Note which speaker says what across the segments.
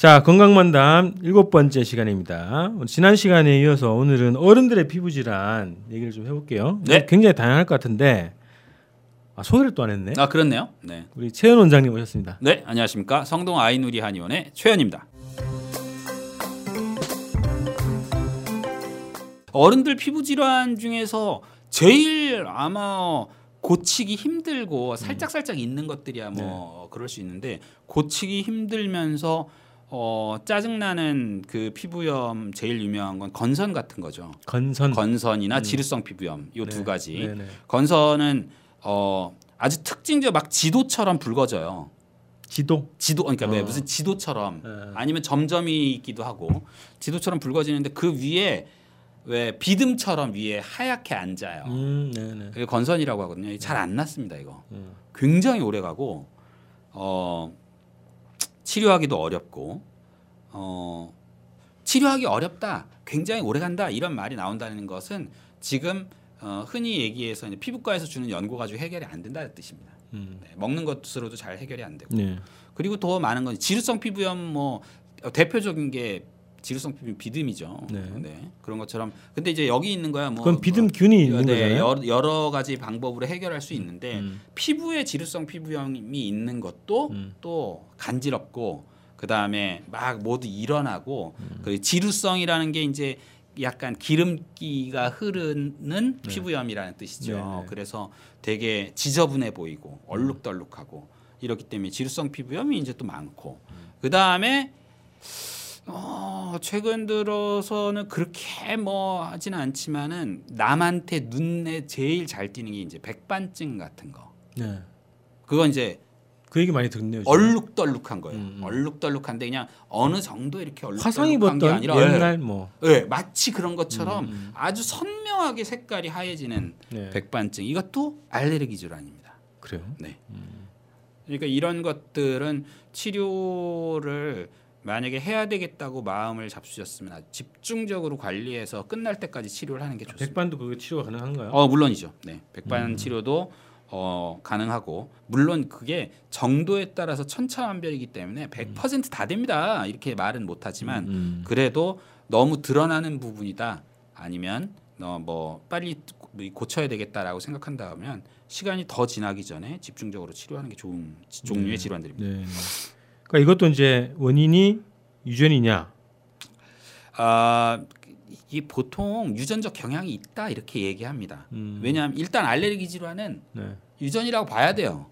Speaker 1: 자 건강만담 일곱 번째 시간입니다. 지난 시간에 이어서 오늘은 어른들의 피부 질환 얘기를 좀 해볼게요.
Speaker 2: 네.
Speaker 1: 굉장히 다양할 것 같은데 아, 소개를 또 안 했네.
Speaker 2: 아 그렇네요. 네.
Speaker 1: 우리 최현 원장님 오셨습니다.
Speaker 2: 네 안녕하십니까 성동 아이누리 한의원의 최현입니다. 어른들 피부 질환 중에서 제일 아마 고치기 힘들고 살짝 살짝 있는 것들이야 뭐 그럴 수 있는데 고치기 힘들면서 어 짜증나는 그 피부염 제일 유명한 건 건선 같은 거죠.
Speaker 1: 건선.
Speaker 2: 건선이나 지루성 피부염 요두
Speaker 1: 네.
Speaker 2: 가지.
Speaker 1: 네네.
Speaker 2: 건선은 어 아주 특징적 막 지도처럼 붉어져요.
Speaker 1: 지도.
Speaker 2: 지도 그러니까 왜
Speaker 1: 어.
Speaker 2: 무슨 지도처럼
Speaker 1: 네.
Speaker 2: 아니면 점점이 있기도 하고 지도처럼 붉어지는데 그 위에 왜 비듬처럼 위에 하얗게 앉아요.
Speaker 1: 음, 네네.
Speaker 2: 그게 건선이라고 하거든요. 잘 안 났습니다 이거.
Speaker 1: 음.
Speaker 2: 굉장히 오래 가고 어 치료하기도 어렵고 어 치료하기 어렵다. 굉장히 오래 간다. 이런 말이 나온다는 것은 지금 어, 흔히 얘기해서 피부과에서 주는 연고 가지고 해결이 안 된다는 뜻입니다.
Speaker 1: 음.
Speaker 2: 네, 먹는 것으로도 잘 해결이 안 되고
Speaker 1: 네.
Speaker 2: 그리고 더 많은 건 지루성 피부염 뭐 어, 대표적인 게 지루성 피부 비듬이죠.
Speaker 1: 네.
Speaker 2: 그런 것처럼 근데 이제 여기 있는 거야 뭐
Speaker 1: 그건 비듬균이
Speaker 2: 뭐,
Speaker 1: 있는
Speaker 2: 네,
Speaker 1: 거잖아요.
Speaker 2: 여러, 가지 방법으로 해결할 수 있는데
Speaker 1: 음.
Speaker 2: 피부에 지루성 피부염이 있는 것도
Speaker 1: 음.
Speaker 2: 또 간지럽고 그 다음에 막 모두 일어나고
Speaker 1: 음.
Speaker 2: 그 지루성이라는 게 이제 약간 기름기가 흐르는 피부염이라는 뜻이죠.
Speaker 1: 네, 네.
Speaker 2: 그래서 되게 지저분해 보이고 얼룩덜룩하고 이렇기 때문에 지루성 피부염이 이제 또 많고 그 다음에 어, 최근 들어서는 그렇게 뭐 하지는 않지만은 남한테 눈에 제일 잘 띄는 게 이제 백반증 같은 거.
Speaker 1: 네.
Speaker 2: 그건 이제
Speaker 1: 그 얘기 많이 듣네요. 지금.
Speaker 2: 얼룩덜룩한 거예요.
Speaker 1: 음, 음.
Speaker 2: 얼룩덜룩한데 그냥 어느 정도 이렇게 얼룩덜룩한 게 아니라
Speaker 1: 옛날 뭐.
Speaker 2: 예, 예, 마치 그런 것처럼
Speaker 1: 음, 음.
Speaker 2: 아주 선명하게 색깔이 하얘지는
Speaker 1: 네.
Speaker 2: 백반증 이것도 알레르기 질환입니다.
Speaker 1: 그래요.
Speaker 2: 네.
Speaker 1: 음.
Speaker 2: 그러니까 이런 것들은 치료를 만약에 해야 되겠다고 마음을 잡수셨으면 집중적으로 관리해서 끝날 때까지 치료를 하는 게 좋습니다.
Speaker 1: 백반도 그 치료가 가능한가요?
Speaker 2: 어 물론이죠. 네, 백반
Speaker 1: 음.
Speaker 2: 치료도 어 가능하고 물론 그게 정도에 따라서 천차만별이기 때문에 100%다 됩니다. 이렇게 말은 못하지만
Speaker 1: 음.
Speaker 2: 그래도 너무 드러나는 부분이다 아니면 어 뭐 빨리 고쳐야 되겠다라고 생각한다면 시간이 더 지나기 전에 집중적으로 치료하는 게 좋은 지- 종류의
Speaker 1: 네.
Speaker 2: 질환들입니다.
Speaker 1: 네. 그러니까 이것도 이제 원인이 유전이냐?
Speaker 2: 아 이게 보통 유전적 경향이 있다 이렇게 얘기합니다.
Speaker 1: 음.
Speaker 2: 왜냐하면 일단 알레르기 질환은
Speaker 1: 네.
Speaker 2: 유전이라고 봐야 돼요.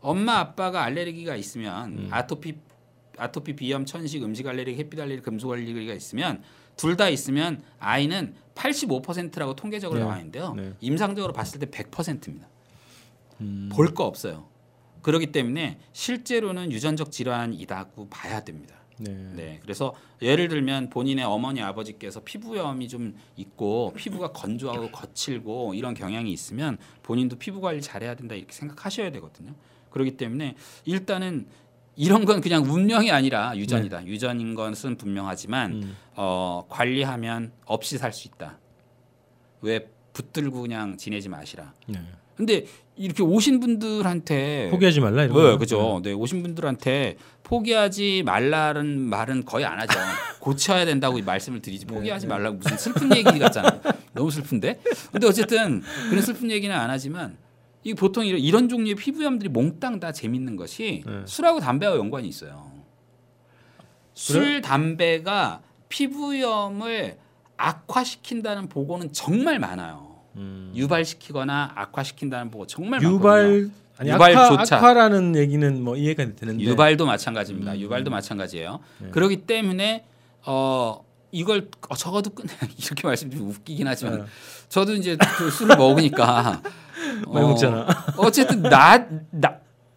Speaker 2: 엄마 아빠가 알레르기가 있으면
Speaker 1: 음.
Speaker 2: 아토피 아토피 비염 천식 음식 알레르기 햇빛 알레르기 금속 알레르기가 있으면 둘 다 있으면 아이는 85%라고 통계적으로
Speaker 1: 네.
Speaker 2: 나와 있는데요.
Speaker 1: 네.
Speaker 2: 임상적으로 봤을 때 100%입니다.
Speaker 1: 음.
Speaker 2: 볼거 없어요. 그렇기 때문에 실제로는 유전적 질환이라고 봐야 됩니다.
Speaker 1: 네.
Speaker 2: 네, 그래서 예를 들면 본인의 어머니 아버지께서 피부염이 좀 있고 피부가 건조하고 거칠고 이런 경향이 있으면 본인도 피부 관리 잘해야 된다 이렇게 생각하셔야 되거든요. 그렇기 때문에 일단은 이런 건 그냥 운명이 아니라 유전이다. 유전인 것은 분명하지만
Speaker 1: 음.
Speaker 2: 어, 관리하면 없이 살 수 있다. 왜 붙들고 그냥 지내지 마시라.
Speaker 1: 네.
Speaker 2: 근데 이렇게 오신 분들한테
Speaker 1: 포기하지 말라 이런
Speaker 2: 네,
Speaker 1: 거.
Speaker 2: 그죠. 네, 오신 분들한테 포기하지 말라는 말은 거의 안 하죠. 고쳐야 된다고 말씀을 드리지
Speaker 1: 네,
Speaker 2: 포기하지 말라고 무슨 슬픈 얘기 같잖아요. 너무 슬픈데. 근데 어쨌든 그런 슬픈 얘기는 안 하지만 이 보통 이런, 이런 종류의 피부염들이 몽땅 다 재밌는 것이
Speaker 1: 네.
Speaker 2: 술하고 담배와 연관이 있어요. 술, 담배가 피부염을 악화시킨다는 보고는 정말 많아요.
Speaker 1: 음.
Speaker 2: 유발시키거나 악화시킨다는 보고 정말 많거든요.
Speaker 1: 유발 아니
Speaker 2: 유발조차.
Speaker 1: 악화, 악화 라는 얘기는 뭐 이해가 되는데
Speaker 2: 유발도 마찬가지입니다.
Speaker 1: 음.
Speaker 2: 유발도 마찬가지예요.
Speaker 1: 네.
Speaker 2: 그렇기 때문에 어 이걸 어, 적어도 끝 이렇게 말씀드리면 웃기긴 하지만
Speaker 1: 네.
Speaker 2: 저도 이제 그 술을 먹으니까
Speaker 1: 많이 먹잖아.
Speaker 2: 어쨌든 나나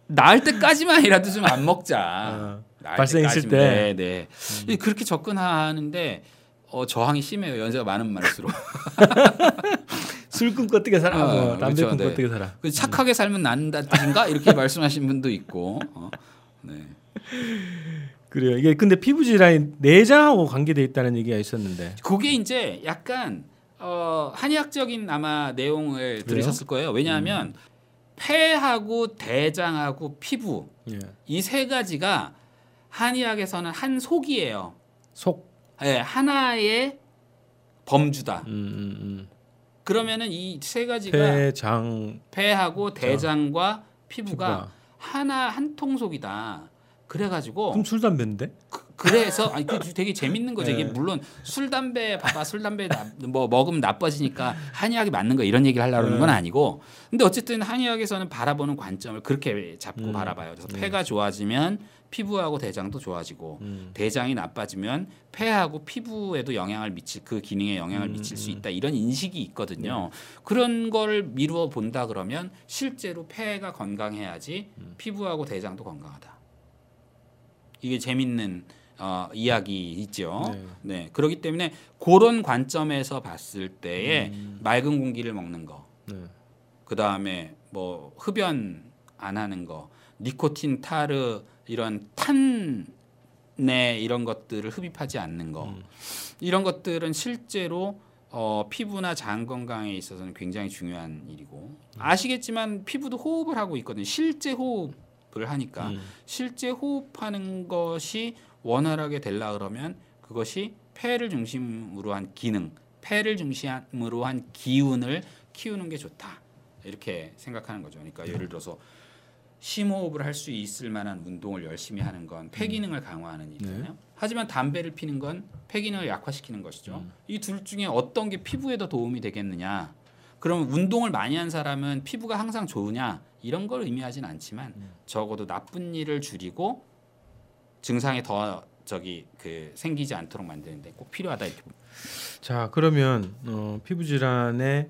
Speaker 2: 나을 때까지만이라도 좀 안 먹자.
Speaker 1: 어, 발생했을
Speaker 2: 때까지만.
Speaker 1: 때.
Speaker 2: 네, 네. 그렇게 접근하는데 어, 저항이 심해요. 연세가 많으면 많을수록.
Speaker 1: 술 끊고 어떻게 살아?
Speaker 2: 어,
Speaker 1: 뭐, 담배
Speaker 2: 그렇죠.
Speaker 1: 끊고
Speaker 2: 네.
Speaker 1: 어떻게 살아?
Speaker 2: 그 착하게 살면 낫는다 뜻인가 이렇게 말씀하신 분도 있고. 어, 네.
Speaker 1: 그래요. 이게 근데 피부 질환이 내장하고 관계돼 있다는 얘기가 있었는데.
Speaker 2: 그게 이제 약간 어, 한의학적인 아마 내용을 들으셨을 거예요. 왜냐하면 폐하고 대장하고 피부
Speaker 1: 예.
Speaker 2: 이세 가지가 한의학에서는 한 속이에요.
Speaker 1: 속.
Speaker 2: 예, 하나의 범주다.
Speaker 1: 음, 음, 음.
Speaker 2: 그러면은 이 세 가지가
Speaker 1: 폐, 장,
Speaker 2: 폐하고 대장과 피부가
Speaker 1: 피부가.
Speaker 2: 하나 한 통속이다. 그래가지고
Speaker 1: 그럼 술 담배인데?
Speaker 2: 그, 래서 아니 그 되게 재밌는 거죠. 이게
Speaker 1: 네.
Speaker 2: 물론 술 담배 봐봐 술 담배 나- 뭐 먹으면 나빠지니까 한의학이 맞는 거 이런 얘기를 하려는 건
Speaker 1: 네.
Speaker 2: 아니고 근데 어쨌든 한의학에서는 바라보는 관점을 그렇게 잡고
Speaker 1: 음.
Speaker 2: 바라봐요. 그래서 폐가 좋아지면 피부하고 대장도 좋아지고
Speaker 1: 음.
Speaker 2: 대장이 나빠지면 폐하고 피부에도 영향을 미칠 그 기능에 영향을
Speaker 1: 음,
Speaker 2: 미칠 수
Speaker 1: 음.
Speaker 2: 있다 이런 인식이 있거든요. 그런 거를 미루어 본다 그러면 실제로 폐가 건강해야지
Speaker 1: 음.
Speaker 2: 피부하고 대장도 건강하다. 이게 재밌는 어, 이야기 있죠.
Speaker 1: 네.
Speaker 2: 네. 그렇기 때문에 그런 관점에서 봤을 때에
Speaker 1: 음.
Speaker 2: 맑은 공기를 먹는 거,
Speaker 1: 네.
Speaker 2: 그 다음에 뭐 흡연 안 하는 거, 니코틴, 타르 이런 탄내 이런 것들을 흡입하지 않는 거,
Speaker 1: 음.
Speaker 2: 이런 것들은 실제로 어, 피부나 장 건강에 있어서는 굉장히 중요한 일이고 아시겠지만 피부도 호흡을 하고 있거든요. 실제 호흡을 하니까
Speaker 1: 음.
Speaker 2: 실제 호흡하는 것이 원활하게 되려 그러면 그것이 폐를 중심으로 한 기능, 폐를 중심으로 한 기운을 키우는 게 좋다. 이렇게 생각하는 거죠. 그러니까 예를 들어서 심호흡을 할 수 있을 만한 운동을 열심히 하는 건 폐 기능을 강화하는 일이잖아요. 하지만 담배를 피는 건 폐 기능을 약화시키는 것이죠. 이둘 중에 어떤 게 피부에 더 도움이 되겠느냐? 그럼 운동을 많이 한 사람은 피부가 항상 좋으냐? 이런 걸 의미하진 않지만 적어도 나쁜 일을 줄이고 증상이 더 저기 그 생기지 않도록 만드는데 꼭 필요하다 이렇게 봅니다.
Speaker 1: 자, 그러면 어, 피부 질환의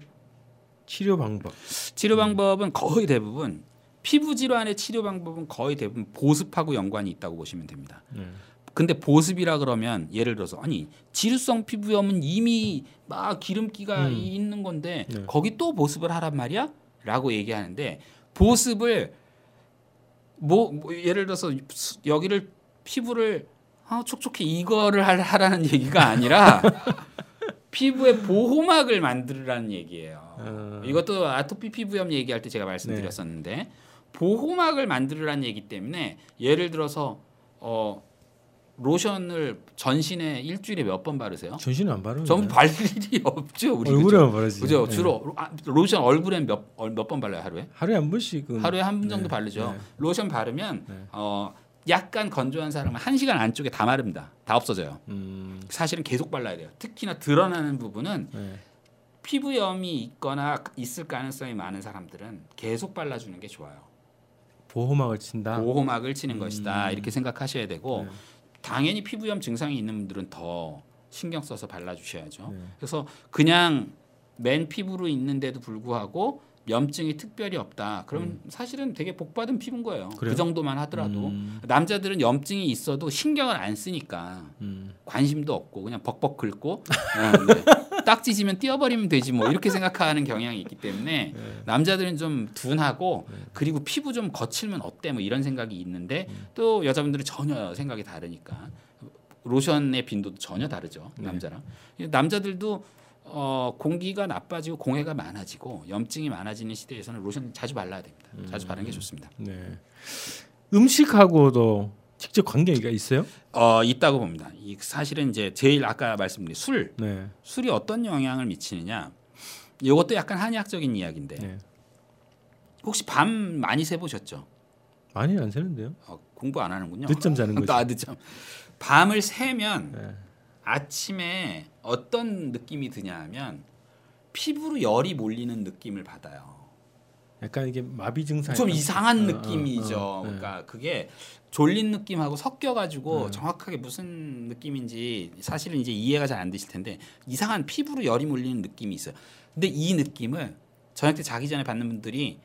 Speaker 1: 치료 방법.
Speaker 2: 치료 방법은 거의 대부분 피부 질환의 치료 방법은 거의 대부분 보습하고 연관이 있다고 보시면 됩니다.
Speaker 1: 네.
Speaker 2: 근데 보습이라 그러면 예를 들어서 아니 지루성 피부염은 이미 막 기름기가
Speaker 1: 음.
Speaker 2: 있는 건데
Speaker 1: 네.
Speaker 2: 거기 또 보습을 하란 말이야? 라고 얘기하는데 보습을 뭐, 뭐 예를 들어서 수- 여기를 피부를 아, 촉촉해 이거를 할- 하라는 얘기가 아니라 피부에 보호막을 만들라는 얘기예요.
Speaker 1: 어.
Speaker 2: 이것도 아토피 피부염 얘기할 때 제가 말씀드렸었는데 보호막을 만들라는 얘기 때문에 예를 들어서 어 로션을 전신에 일주일에 몇 번 바르세요?
Speaker 1: 전신은 안 바르는
Speaker 2: 전 바를 일이 없죠. 우리 그죠?
Speaker 1: 얼굴에만 바르지.
Speaker 2: 그죠?
Speaker 1: 네.
Speaker 2: 주로 로- 아, 로션 얼굴에 몇몇 번 발라요 하루에?
Speaker 1: 하루에 한 번씩은
Speaker 2: 하루에 한 번 정도
Speaker 1: 네.
Speaker 2: 바르죠.
Speaker 1: 네.
Speaker 2: 로션 바르면
Speaker 1: 네.
Speaker 2: 어 약간 건조한 사람은 한 시간 안쪽에 다 마릅니다. 다 없어져요.
Speaker 1: 음.
Speaker 2: 사실은 계속 발라야 돼요. 특히나 드러나는 부분은
Speaker 1: 네.
Speaker 2: 피부염이 있거나 있을 가능성이 많은 사람들은 계속 발라주는 게 좋아요.
Speaker 1: 보호막을 친다.
Speaker 2: 보호막을 치는 것이다
Speaker 1: 음.
Speaker 2: 이렇게 생각하셔야 되고
Speaker 1: 네.
Speaker 2: 당연히 피부염 증상이 있는 분들은 더 신경 써서 발라주셔야죠.
Speaker 1: 네.
Speaker 2: 그래서 그냥 맨 피부로 있는데도 불구하고 염증이 특별히 없다. 그럼 사실은 되게 복받은 피부인 거예요.
Speaker 1: 음. 그래요?
Speaker 2: 그 정도만 하더라도
Speaker 1: 음.
Speaker 2: 남자들은 염증이 있어도 신경을 안 쓰니까
Speaker 1: 음.
Speaker 2: 관심도 없고 그냥 벅벅 긁고 어, 네. 딱 찢으면 띄어버리면 되지 뭐 이렇게 생각하는 경향이 있기 때문에
Speaker 1: 네.
Speaker 2: 남자들은 좀 둔하고 그리고 피부 좀 거칠면 어때 뭐 이런 생각이 있는데 또 여자분들은 전혀 생각이 다르니까 로션의 빈도도 전혀 다르죠
Speaker 1: 네.
Speaker 2: 남자랑 남자들도 어, 공기가 나빠지고 공해가 많아지고 염증이 많아지는 시대에서는 로션 자주 발라야 됩니다 자주 바르는 게 좋습니다
Speaker 1: 네. 음식하고도 직접 관계가 있어요?
Speaker 2: 어, 있다고 봅니다 이 사실은 이제 제일 아까 말씀드린 술
Speaker 1: 네.
Speaker 2: 술이 어떤 영향을 미치느냐 이것도 약간 한의학적인 이야기인데
Speaker 1: 네.
Speaker 2: 혹시 밤 많이 새 보셨죠?
Speaker 1: 많이 안 새는데요.
Speaker 2: 어, 공부 안 하는군요.
Speaker 1: 늦잠 자는 거죠.
Speaker 2: 아, 늦잠. 밤을 새면
Speaker 1: 네.
Speaker 2: 아침에 어떤 느낌이 드냐면 피부로 열이 몰리는 느낌을 받아요.
Speaker 1: 약간 이게 마비 증상.
Speaker 2: 좀 이상한
Speaker 1: 어,
Speaker 2: 느낌이죠.
Speaker 1: 어, 어, 네.
Speaker 2: 그러니까 그게 졸린 느낌하고 섞여가지고
Speaker 1: 네.
Speaker 2: 정확하게 무슨 느낌인지 사실은 이제 이해가 잘 안 되실 텐데 이상한 피부로 열이 몰리는 느낌이 있어요. 근데 이 느낌을 저한테 자기 전에 받는 분들이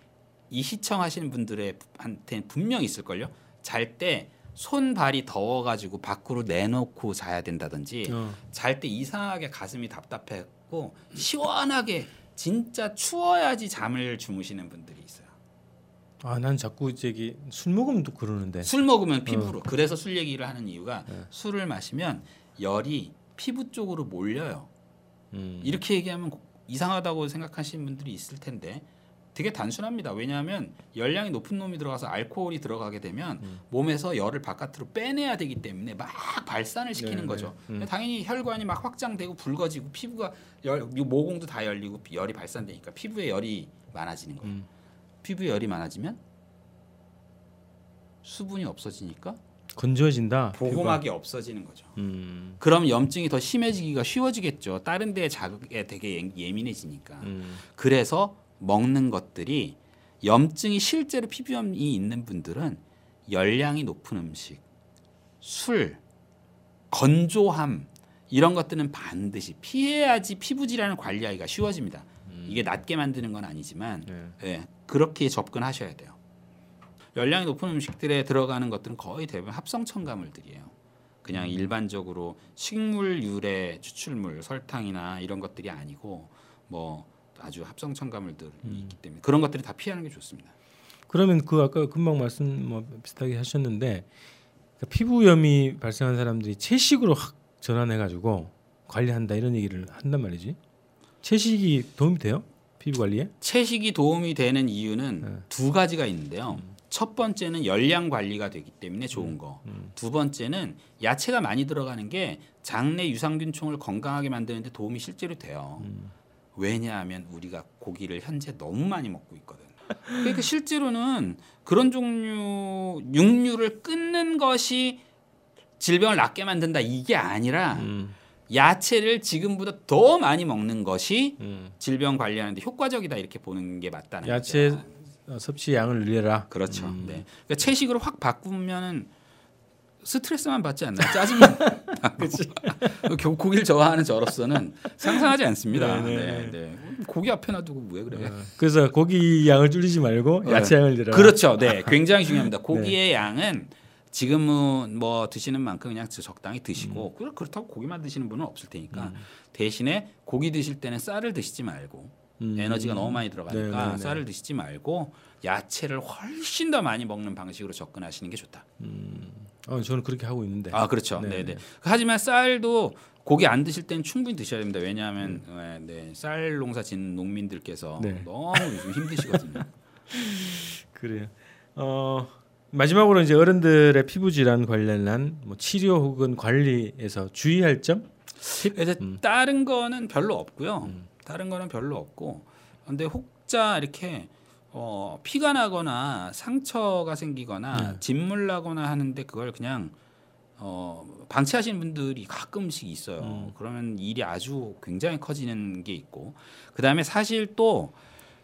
Speaker 2: 이 시청하시는 분들의 한테 분명 있을걸요. 잘 때 손 발이 더워가지고 밖으로 내놓고 자야 된다든지
Speaker 1: 어.
Speaker 2: 잘때 이상하게 가슴이 답답했고 시원하게 진짜 추워야지 잠을 주무시는 분들이 있어요.
Speaker 1: 아, 난 자꾸 저기 술 먹으면 또 그러는데.
Speaker 2: 술 먹으면 피부로. 그래서 술 얘기를 하는 이유가
Speaker 1: 네.
Speaker 2: 술을 마시면 열이 피부 쪽으로 몰려요.
Speaker 1: 음.
Speaker 2: 이렇게 얘기하면 이상하다고 생각하시는 분들이 있을 텐데 되게 단순합니다. 왜냐하면 열량이 높은 놈이 들어가서 알코올이 들어가게 되면 몸에서 열을 바깥으로 빼내야 되기 때문에 막 발산을 시키는
Speaker 1: 네, 네.
Speaker 2: 거죠.
Speaker 1: 음.
Speaker 2: 당연히 혈관이 막 확장되고 붉어지고 피부가 열 모공도 다 열리고 열이 발산되니까 피부에 열이 많아지는 거예요.
Speaker 1: 음.
Speaker 2: 피부에 열이 많아지면 수분이 없어지니까
Speaker 1: 건조해진다.
Speaker 2: 보호막이 없어지는 거죠.
Speaker 1: 피부가. 음.
Speaker 2: 그럼 염증이 더 심해지기가 쉬워지겠죠. 다른 데 자극에 되게 예- 예민해지니까.
Speaker 1: 음.
Speaker 2: 그래서 먹는 것들이 염증이 실제로 피부염이 있는 분들은 열량이 높은 음식, 술, 건조함 이런 것들은 반드시 피해야지 피부 질환을 관리하기가 쉬워집니다. 이게 낫게 만드는 건 아니지만
Speaker 1: 네.
Speaker 2: 예, 그렇게 접근하셔야 돼요. 열량이 높은 음식들에 들어가는 것들은 거의 대부분 합성 첨가물들이에요. 그냥 일반적으로 식물 유래 추출물, 설탕이나 이런 것들이 아니고 뭐 아주 합성 첨가물들이 있기 때문에 그런 것들이 다 피하는 게 좋습니다.
Speaker 1: 그러면 그 아까 금방 말씀 뭐 비슷하게 하셨는데 그러니까 피부염이 발생한 사람들이 채식으로 확 전환해 가지고 관리한다 이런 얘기를 한단 말이지. 채식이 도움이 돼요? 피부 관리에?
Speaker 2: 채식이 도움이 되는 이유는
Speaker 1: 네.
Speaker 2: 두 가지가 있는데요. 첫 번째는 열량 관리가 되기 때문에 좋은 거. 두 번째는 야채가 많이 들어가는 게 장내 유산균총을 건강하게 만드는데 도움이 실제로 돼요. 왜냐하면 우리가 고기를 현재 너무 많이 먹고 있거든. 그러니까 실제로는 그런 종류 육류를 끊는 것이 질병을 낫게 만든다 이게 아니라
Speaker 1: 음.
Speaker 2: 야채를 지금보다 더 많이 먹는 것이
Speaker 1: 음.
Speaker 2: 질병 관리하는데 효과적이다 이렇게 보는 게 맞다는
Speaker 1: 야채
Speaker 2: 거죠.
Speaker 1: 어, 섭취 양을 늘려라.
Speaker 2: 그렇죠.
Speaker 1: 음.
Speaker 2: 네. 그러니까 채식으로 확 바꾸면은 스트레스만 받지 않나요? 짜증만 그렇지. 고기를 좋아하는 저로서는 상상하지 않습니다.
Speaker 1: 네,
Speaker 2: 네,
Speaker 1: 네.
Speaker 2: 네. 고기 앞에 놔두고 왜 그래?
Speaker 1: 어, 그래서 고기 양을 줄이지 말고
Speaker 2: 네.
Speaker 1: 야채 양을 늘려라.
Speaker 2: 그렇죠. 네, 굉장히 중요합니다. 고기의 양은 지금은 뭐 드시는 만큼 그냥 적당히 드시고 그렇- 그렇다고 고기만 드시는 분은 없을 테니까 대신에 고기 드실 때는 쌀을 드시지 말고
Speaker 1: 음.
Speaker 2: 에너지가 너무 많이 들어가니까
Speaker 1: 네, 네, 네.
Speaker 2: 쌀을 드시지 말고 야채를 훨씬 더 많이 먹는 방식으로 접근하시는 게 좋다.
Speaker 1: 어, 저는 그렇게 하고 있는데.
Speaker 2: 아 그렇죠.
Speaker 1: 네,
Speaker 2: 네,
Speaker 1: 네.
Speaker 2: 네. 하지만 쌀도 고기 안 드실 때는 충분히 드셔야 됩니다. 왜냐하면 네, 네, 쌀 농사 짓는 농민들께서
Speaker 1: 네.
Speaker 2: 너무 요즘 힘드시거든요.
Speaker 1: 그래요. 어, 마지막으로 이제 어른들의 피부 질환 관련한 뭐 치료 혹은 관리에서 주의할 점?
Speaker 2: 그래서
Speaker 1: 음.
Speaker 2: 다른 거는 별로 없고요. 다른 거는 별로 없고. 근데 혹자 이렇게 어, 피가 나거나 상처가 생기거나
Speaker 1: 네.
Speaker 2: 진물 나거나 하는데 그걸 그냥 어, 방치하시는 분들이 가끔씩 있어요.
Speaker 1: 음.
Speaker 2: 그러면 일이 아주 굉장히 커지는 게 있고 그 다음에 사실 또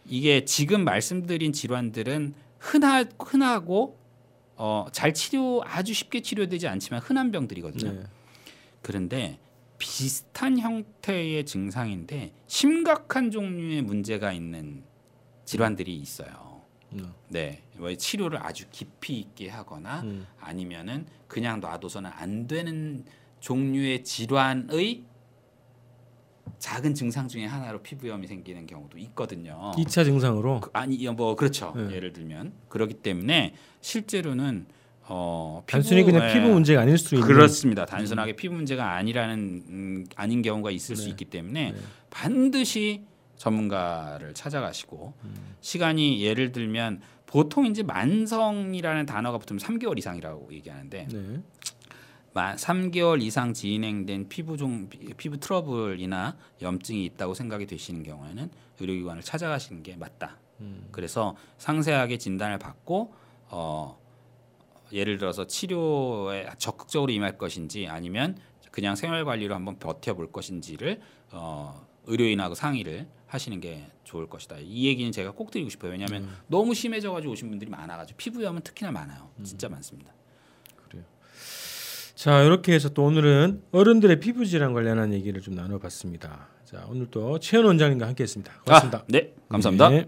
Speaker 2: 이게 지금 말씀드린 질환들은 흔하, 흔하고 어, 잘 치료 아주 쉽게 치료되지 않지만 흔한 병들이거든요.
Speaker 1: 네.
Speaker 2: 그런데 비슷한 형태의 증상인데 심각한 종류의 문제가 있는 질환들이 있어요.
Speaker 1: 음.
Speaker 2: 네, 왜 치료를 아주 깊이 있게 하거나
Speaker 1: 음.
Speaker 2: 아니면은 그냥 놔둬서는 안 되는 종류의 질환의 작은 증상 중에 하나로 피부염이 생기는 경우도 있거든요.
Speaker 1: 2차 증상으로
Speaker 2: 그- 아니 뭐 그렇죠.
Speaker 1: 네.
Speaker 2: 예를 들면 그렇기 때문에 실제로는 어
Speaker 1: 단순히 그냥
Speaker 2: 예.
Speaker 1: 피부 문제가 아닐 수 있는
Speaker 2: 그렇습니다. 단순하게 피부 문제가 아니라는 음, 아닌 경우가 있을 수
Speaker 1: 네.
Speaker 2: 있기 때문에
Speaker 1: 네.
Speaker 2: 반드시 전문가를 찾아가시고
Speaker 1: 음.
Speaker 2: 시간이 예를 들면 보통 이제 만성이라는 단어가 붙으면 3개월 이상이라고 얘기하는데
Speaker 1: 네.
Speaker 2: 만 3개월 이상 진행된 피부 종 피부 트러블이나 염증이 있다고 생각이 되시는 경우에는 의료기관을 찾아가시는 게 맞다.
Speaker 1: 음.
Speaker 2: 그래서 상세하게 진단을 받고 어 예를 들어서 치료에 적극적으로 임할 것인지 아니면 그냥 생활 관리로 한번 버텨볼 것인지를 어 의료인하고 상의를 하시는 게 좋을 것이다. 이 얘기는 제가 꼭 드리고 싶어요. 왜냐하면 너무 심해져가지고 오신 분들이 많아가지고 피부염은 특히나 많아요. 진짜 많습니다.
Speaker 1: 자 이렇게 해서 또 오늘은 어른들의 피부 질환 관련한 얘기를 좀 나눠봤습니다. 자 오늘 또 최현 원장님과 함께했습니다. 고맙습니다.
Speaker 2: 아, 네, 감사합니다.
Speaker 1: 네.